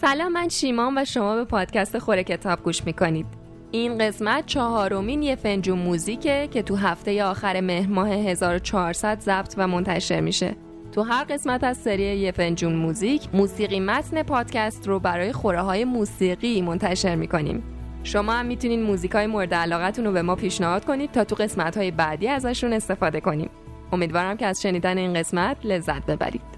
سلام من شیمان و شما به پادکست خوره کتاب گوش می‌کنید. این قسمت چهارمین یه فنجون موزیکه که تو هفته آخر مهر ماه 1400 ضبط و منتشر میشه. تو هر قسمت از سری یه فنجون موزیک موسیقی متن پادکست رو برای خوره های موسیقی منتشر می‌کنیم. شما هم می‌تونین موزیک های مورد علاقتون رو به ما پیشنهاد کنید تا تو قسمت های بعدی ازشون استفاده کنیم. امیدوارم که از شنیدن این قسمت لذت ببرید.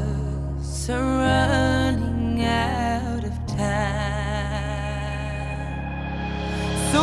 are running out of time. So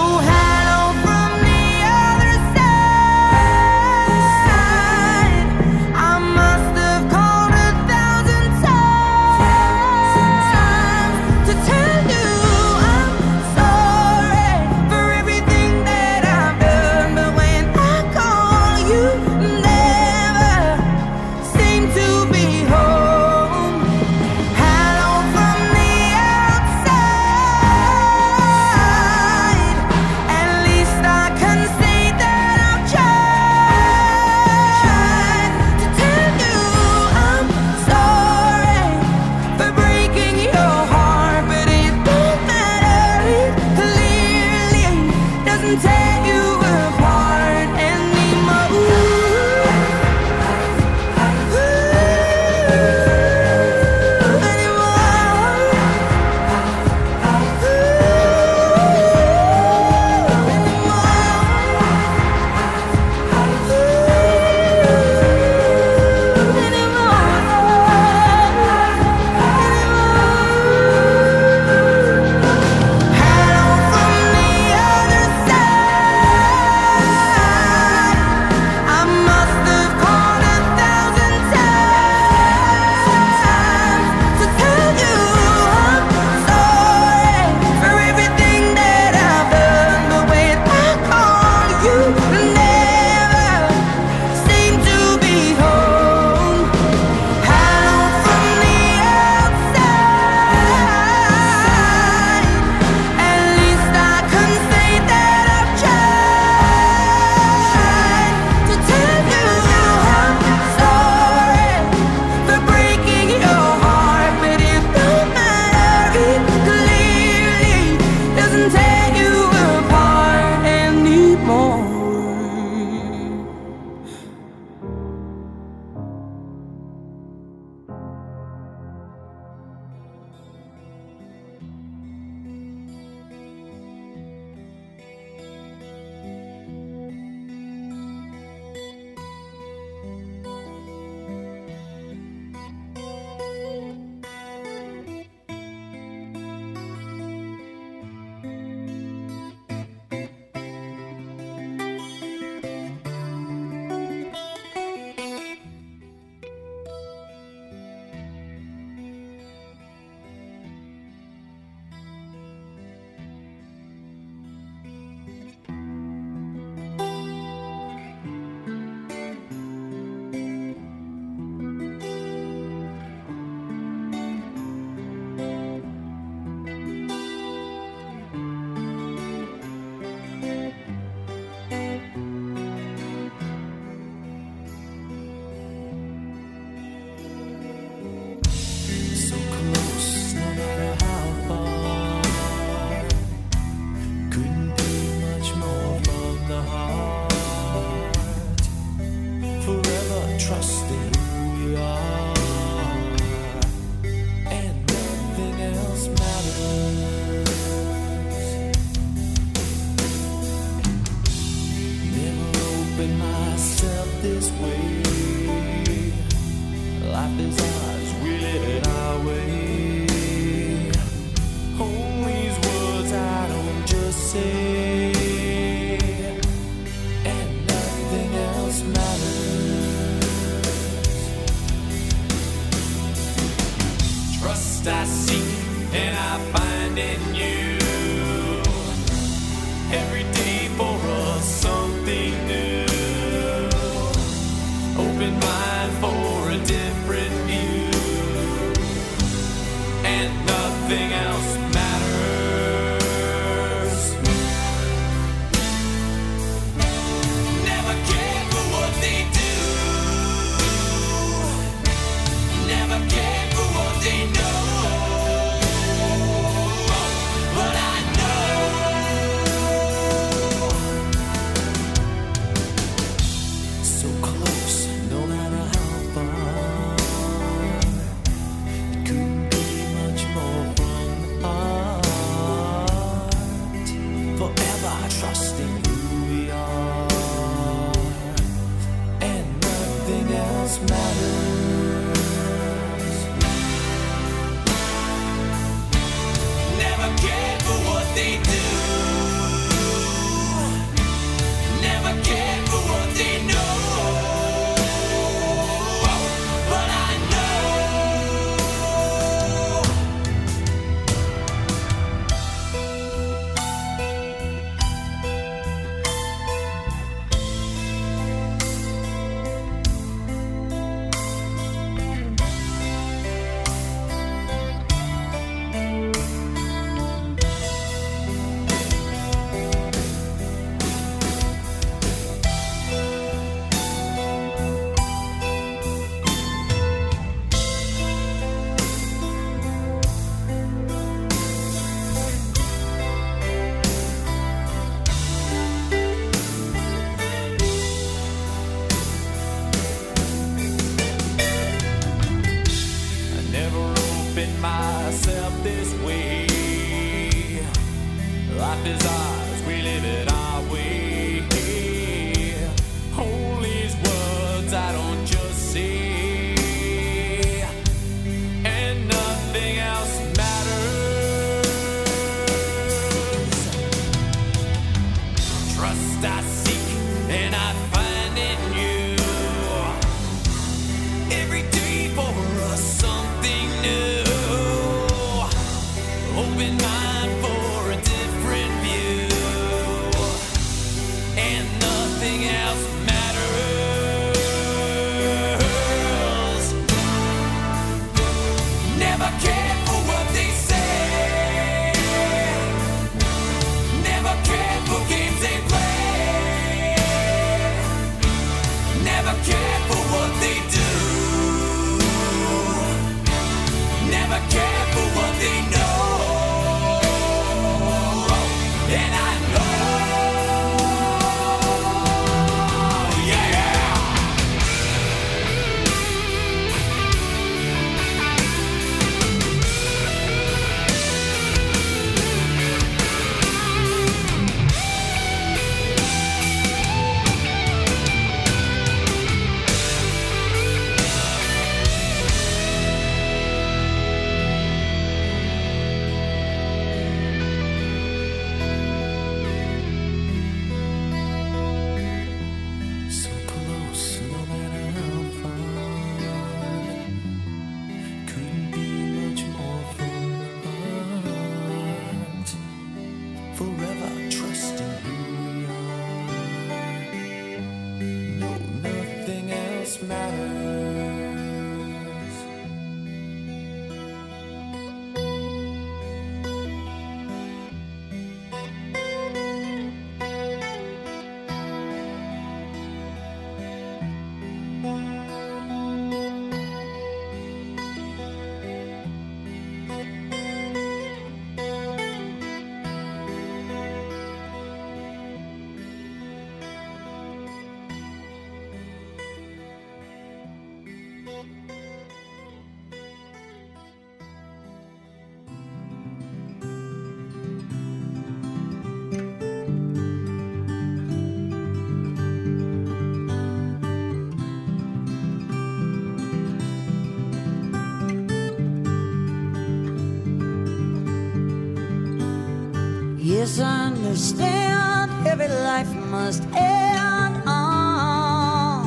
understand every life must end on.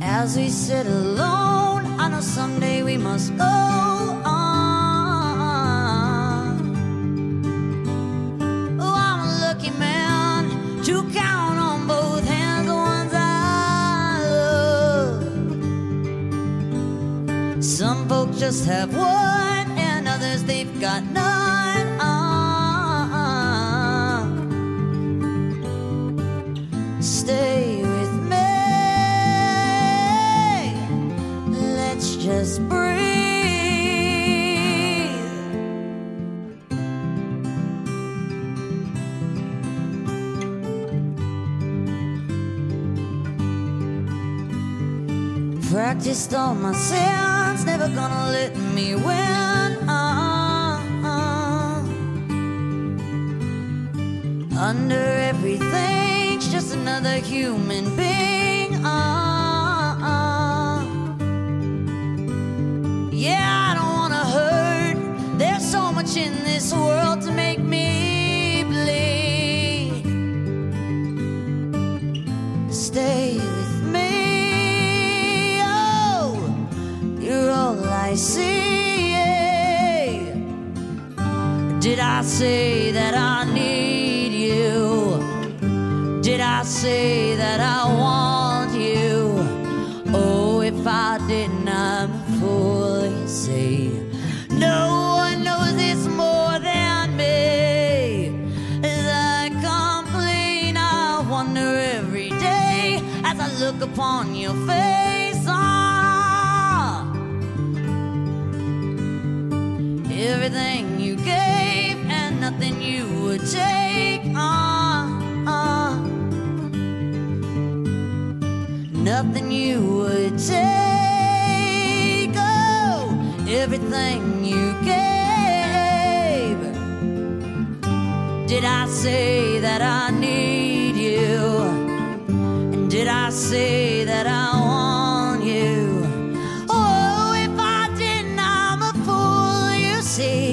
As we sit alone, I know someday we must go. ませ see.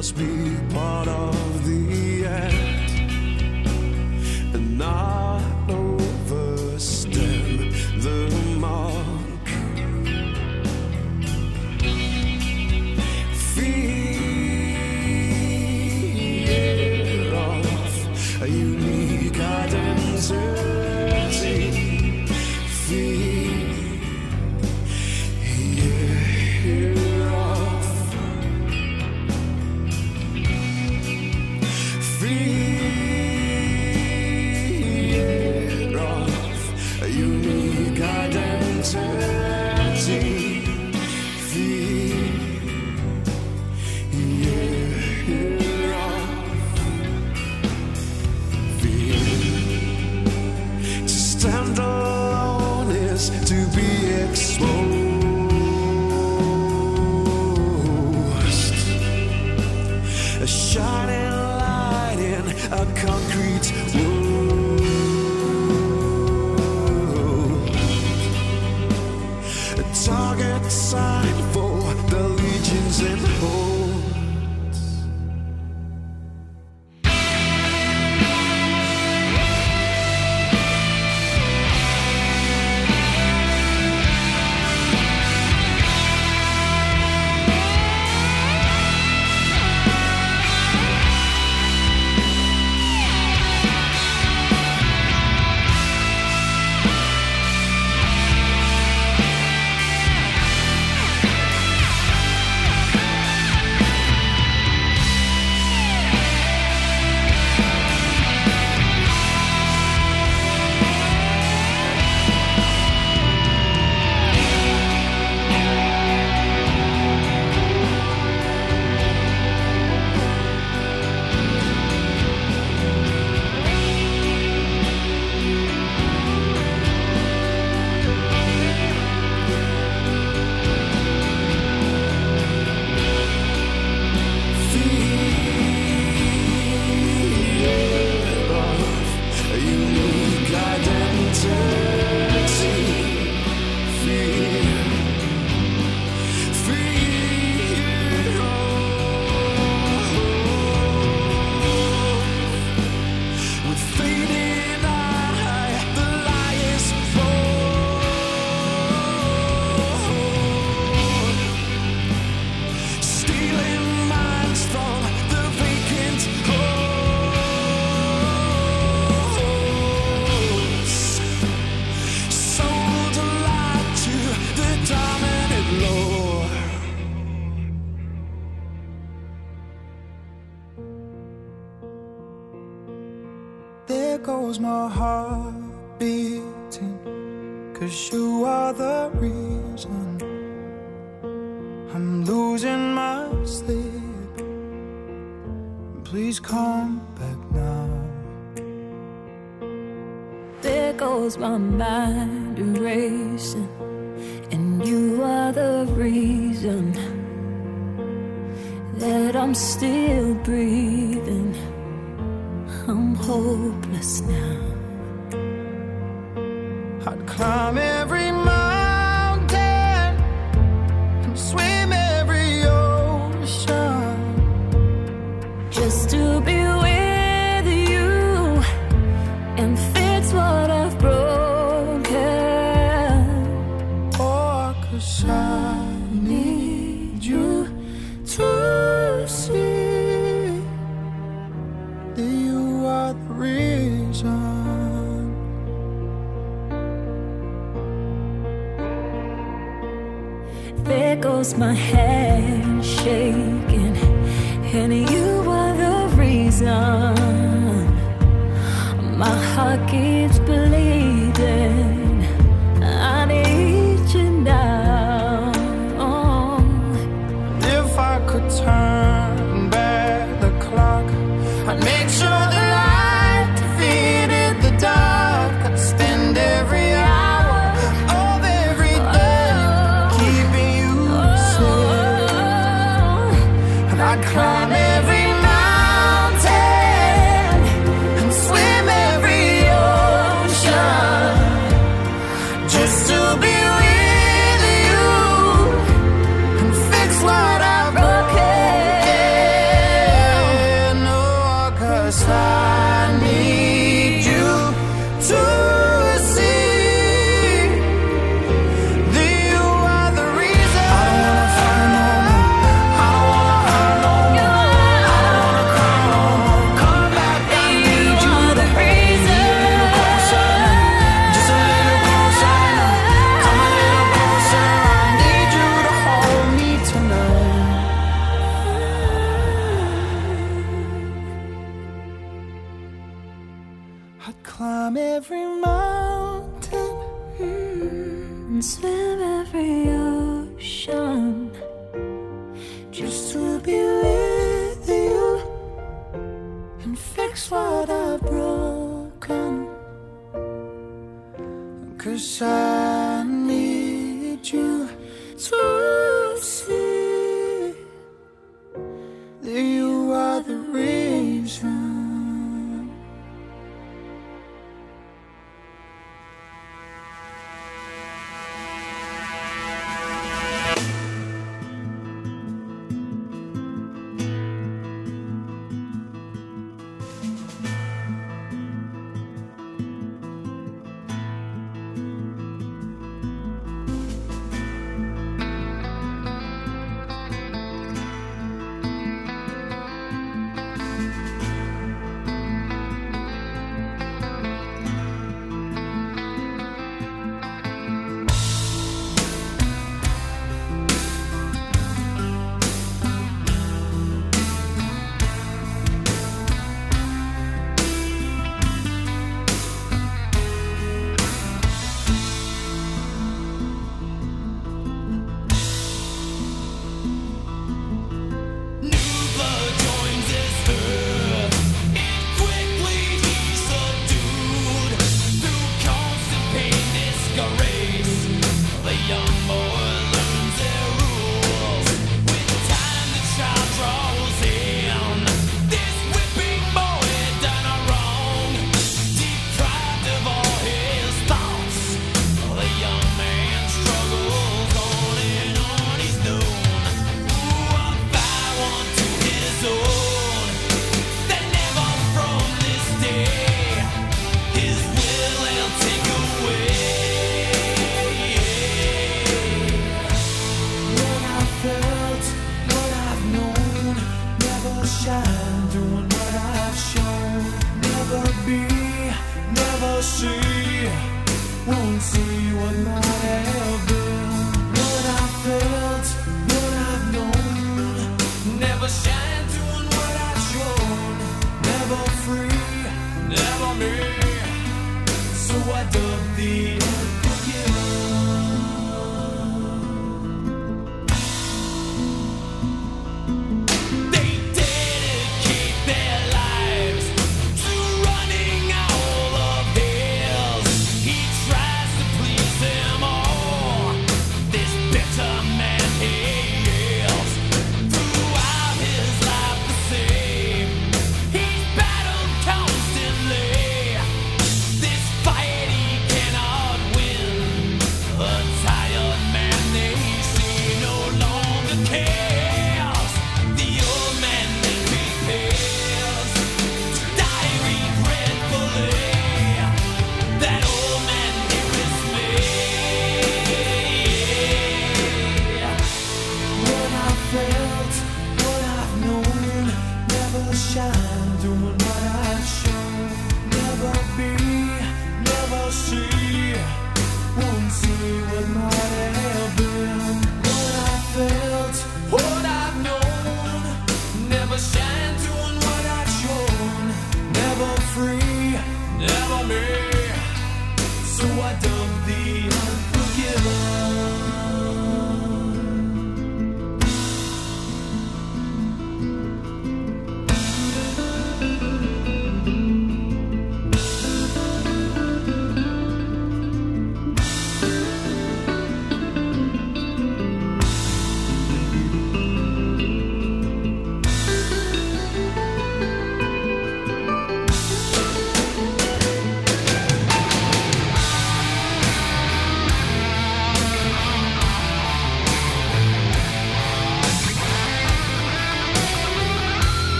must be part of the end. knows my heart beating Cause you are the reason I'm losing my sleep. Please come back now. There goes my mind racing And you are the reason That I'm still breathing. I'm hopeless now. I'd climb it. I need you to see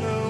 know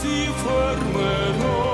se formaram.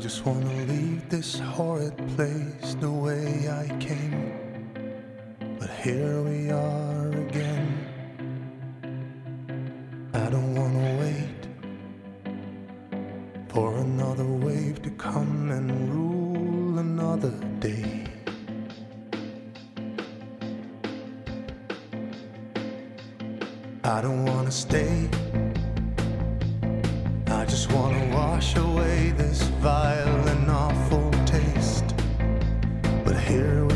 I just wanna leave this horrid place the way I came. But here we are again. I don't wanna wait for another wave to come and rule another day. I don't wanna stay here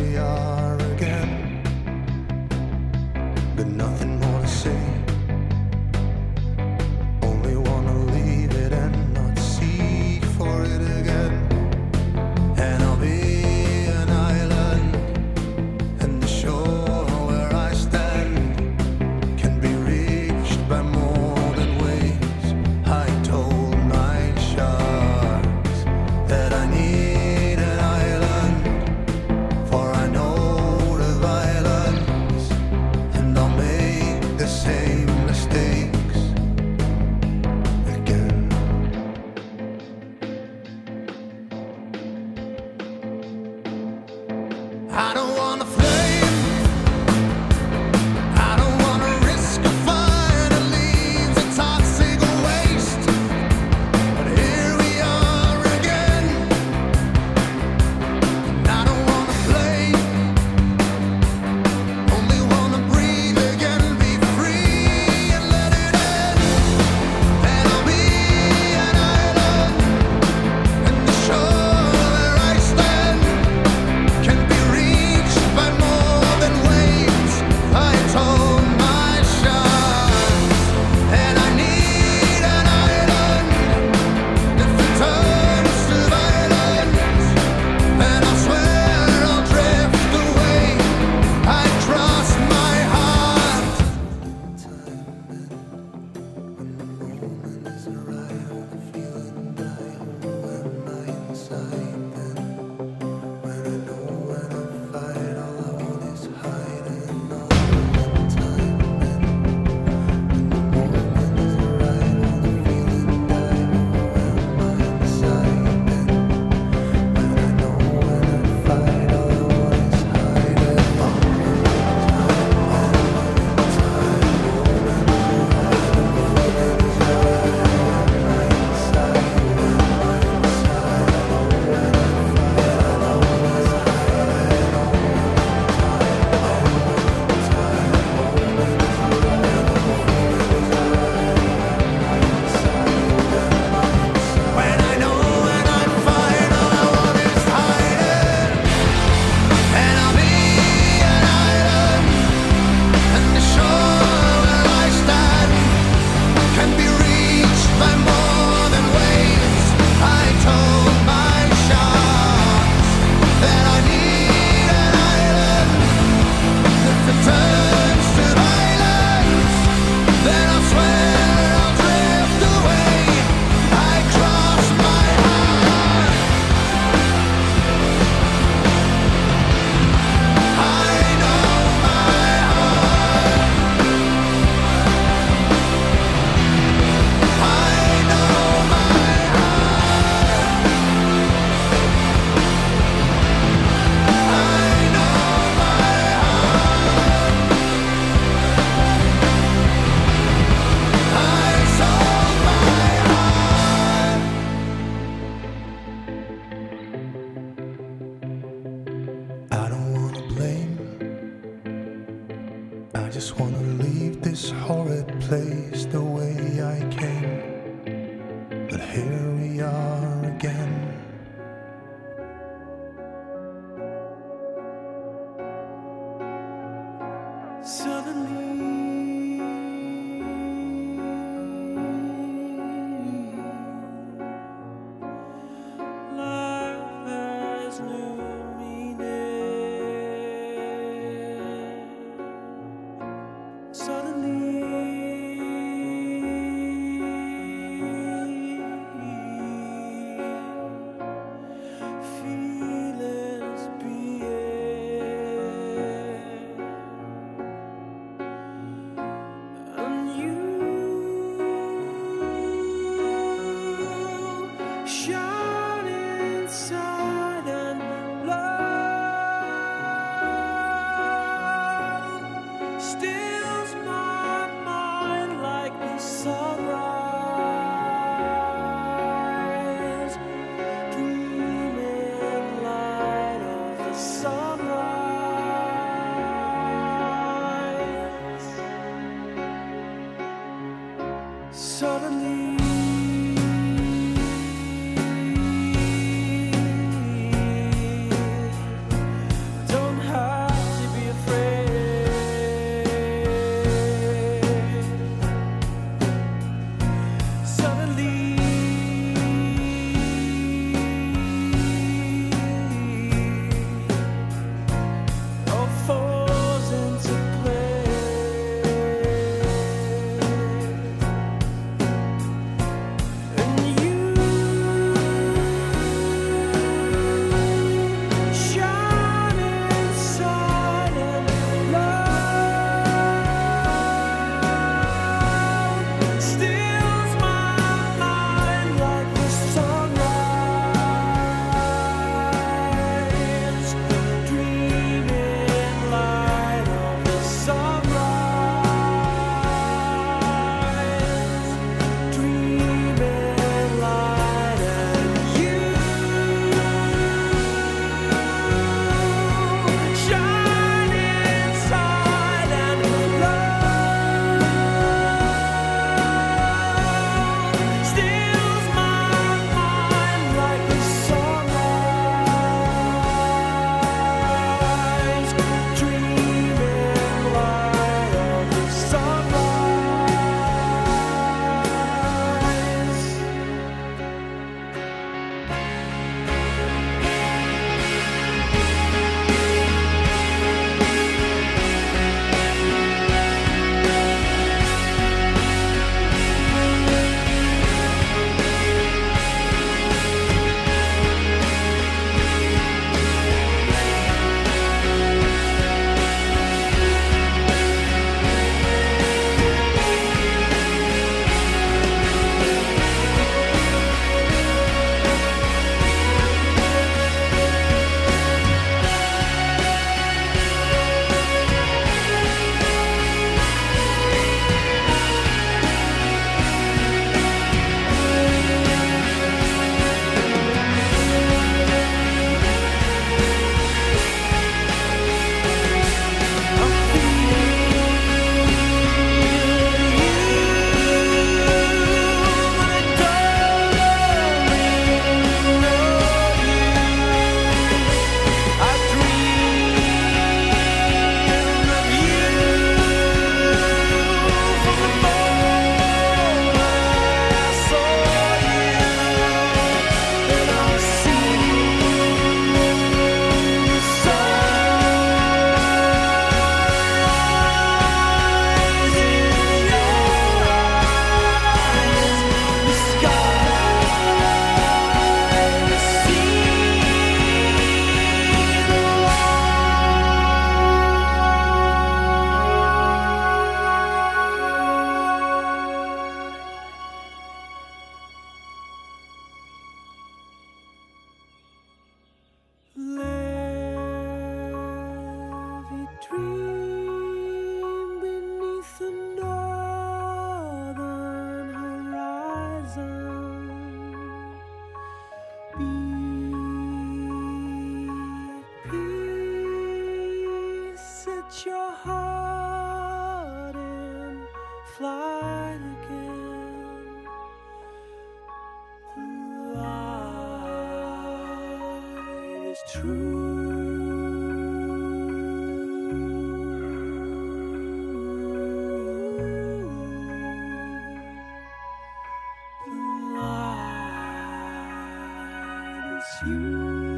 you.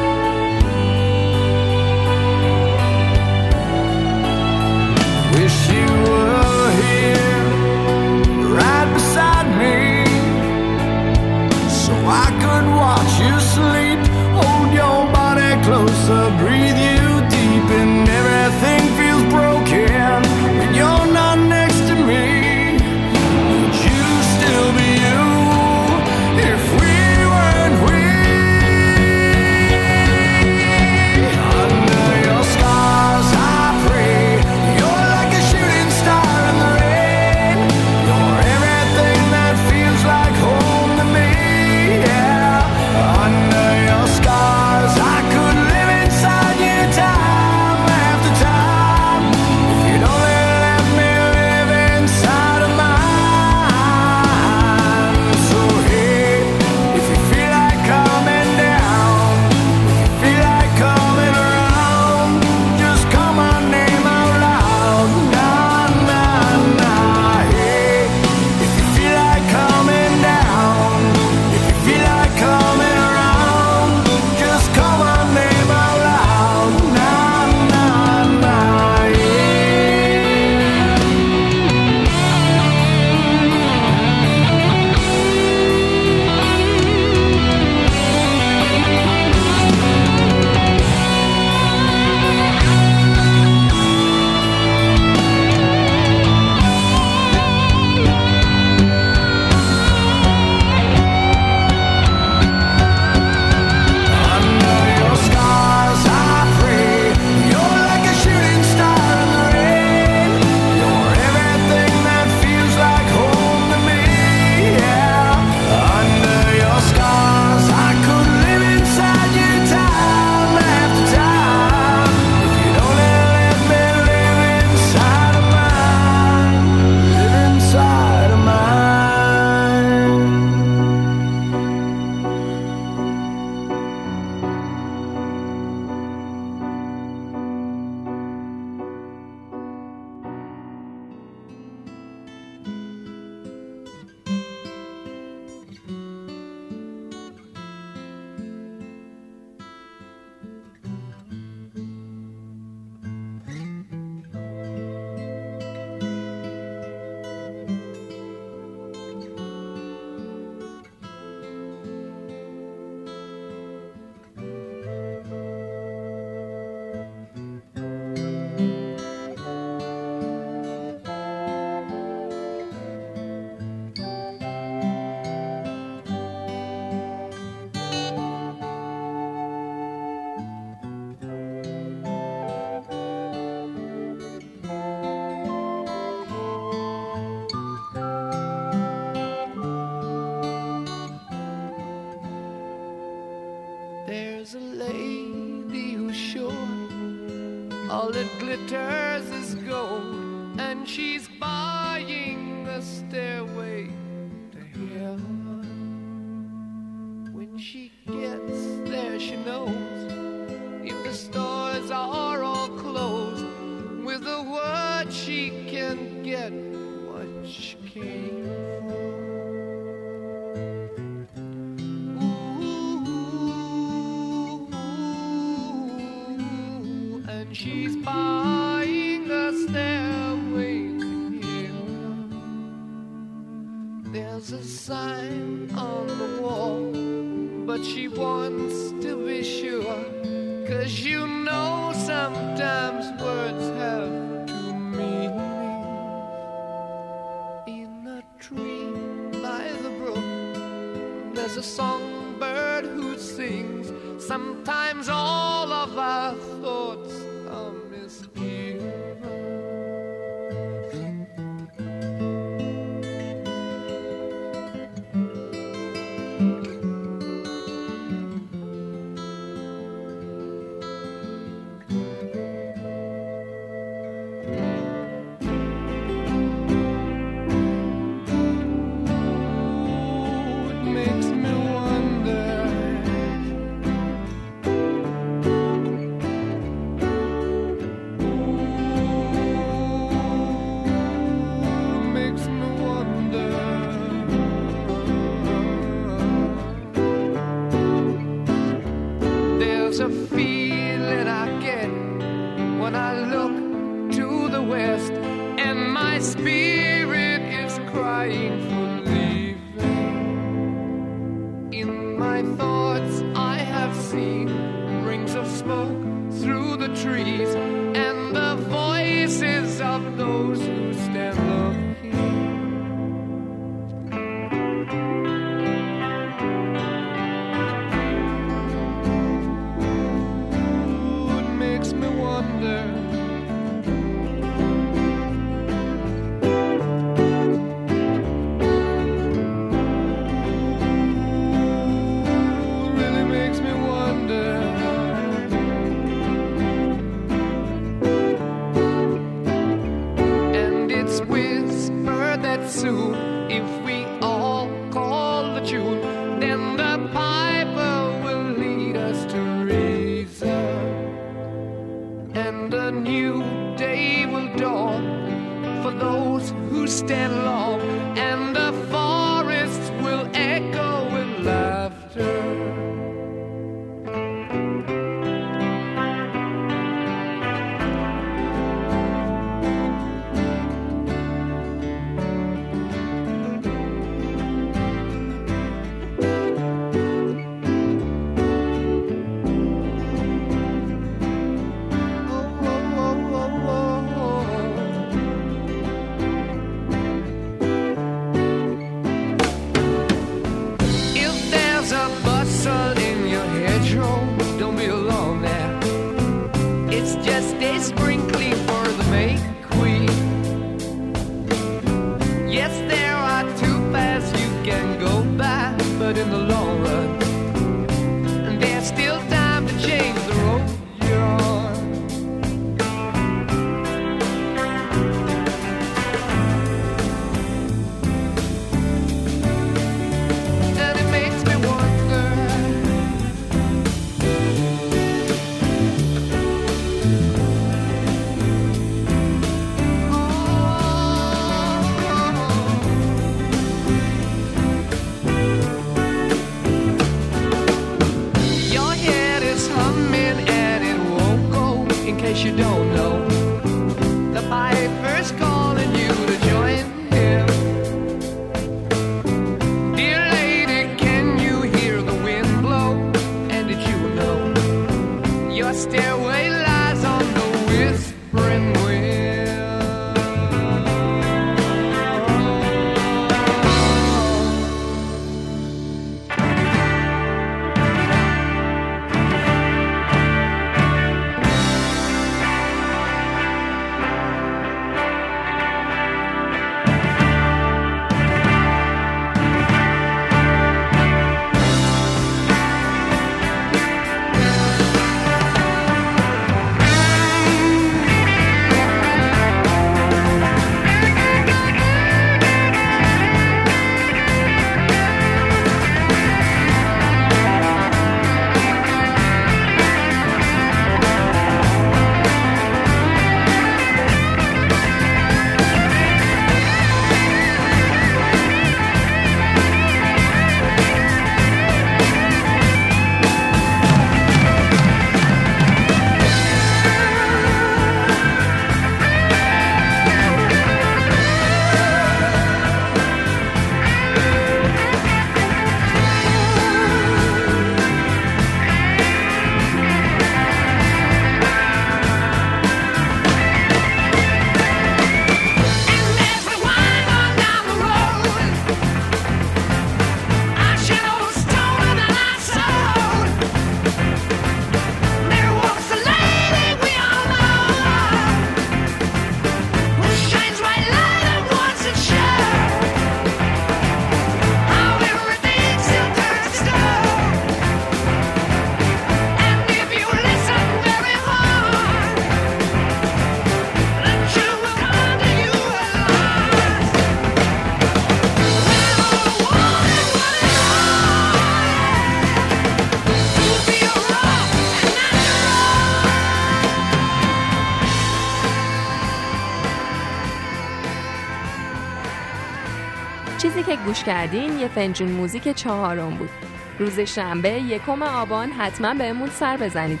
گوش کردین یه فنجون موزیک چهارم بود. روز شنبه یکم آبان حتما بهمون سر بزنید.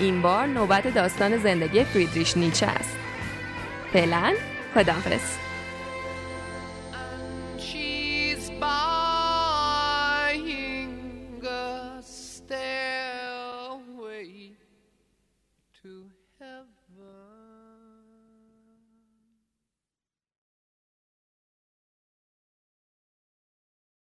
این بار نوبت داستان زندگی فریدریش نیچه است. فعلا خدافز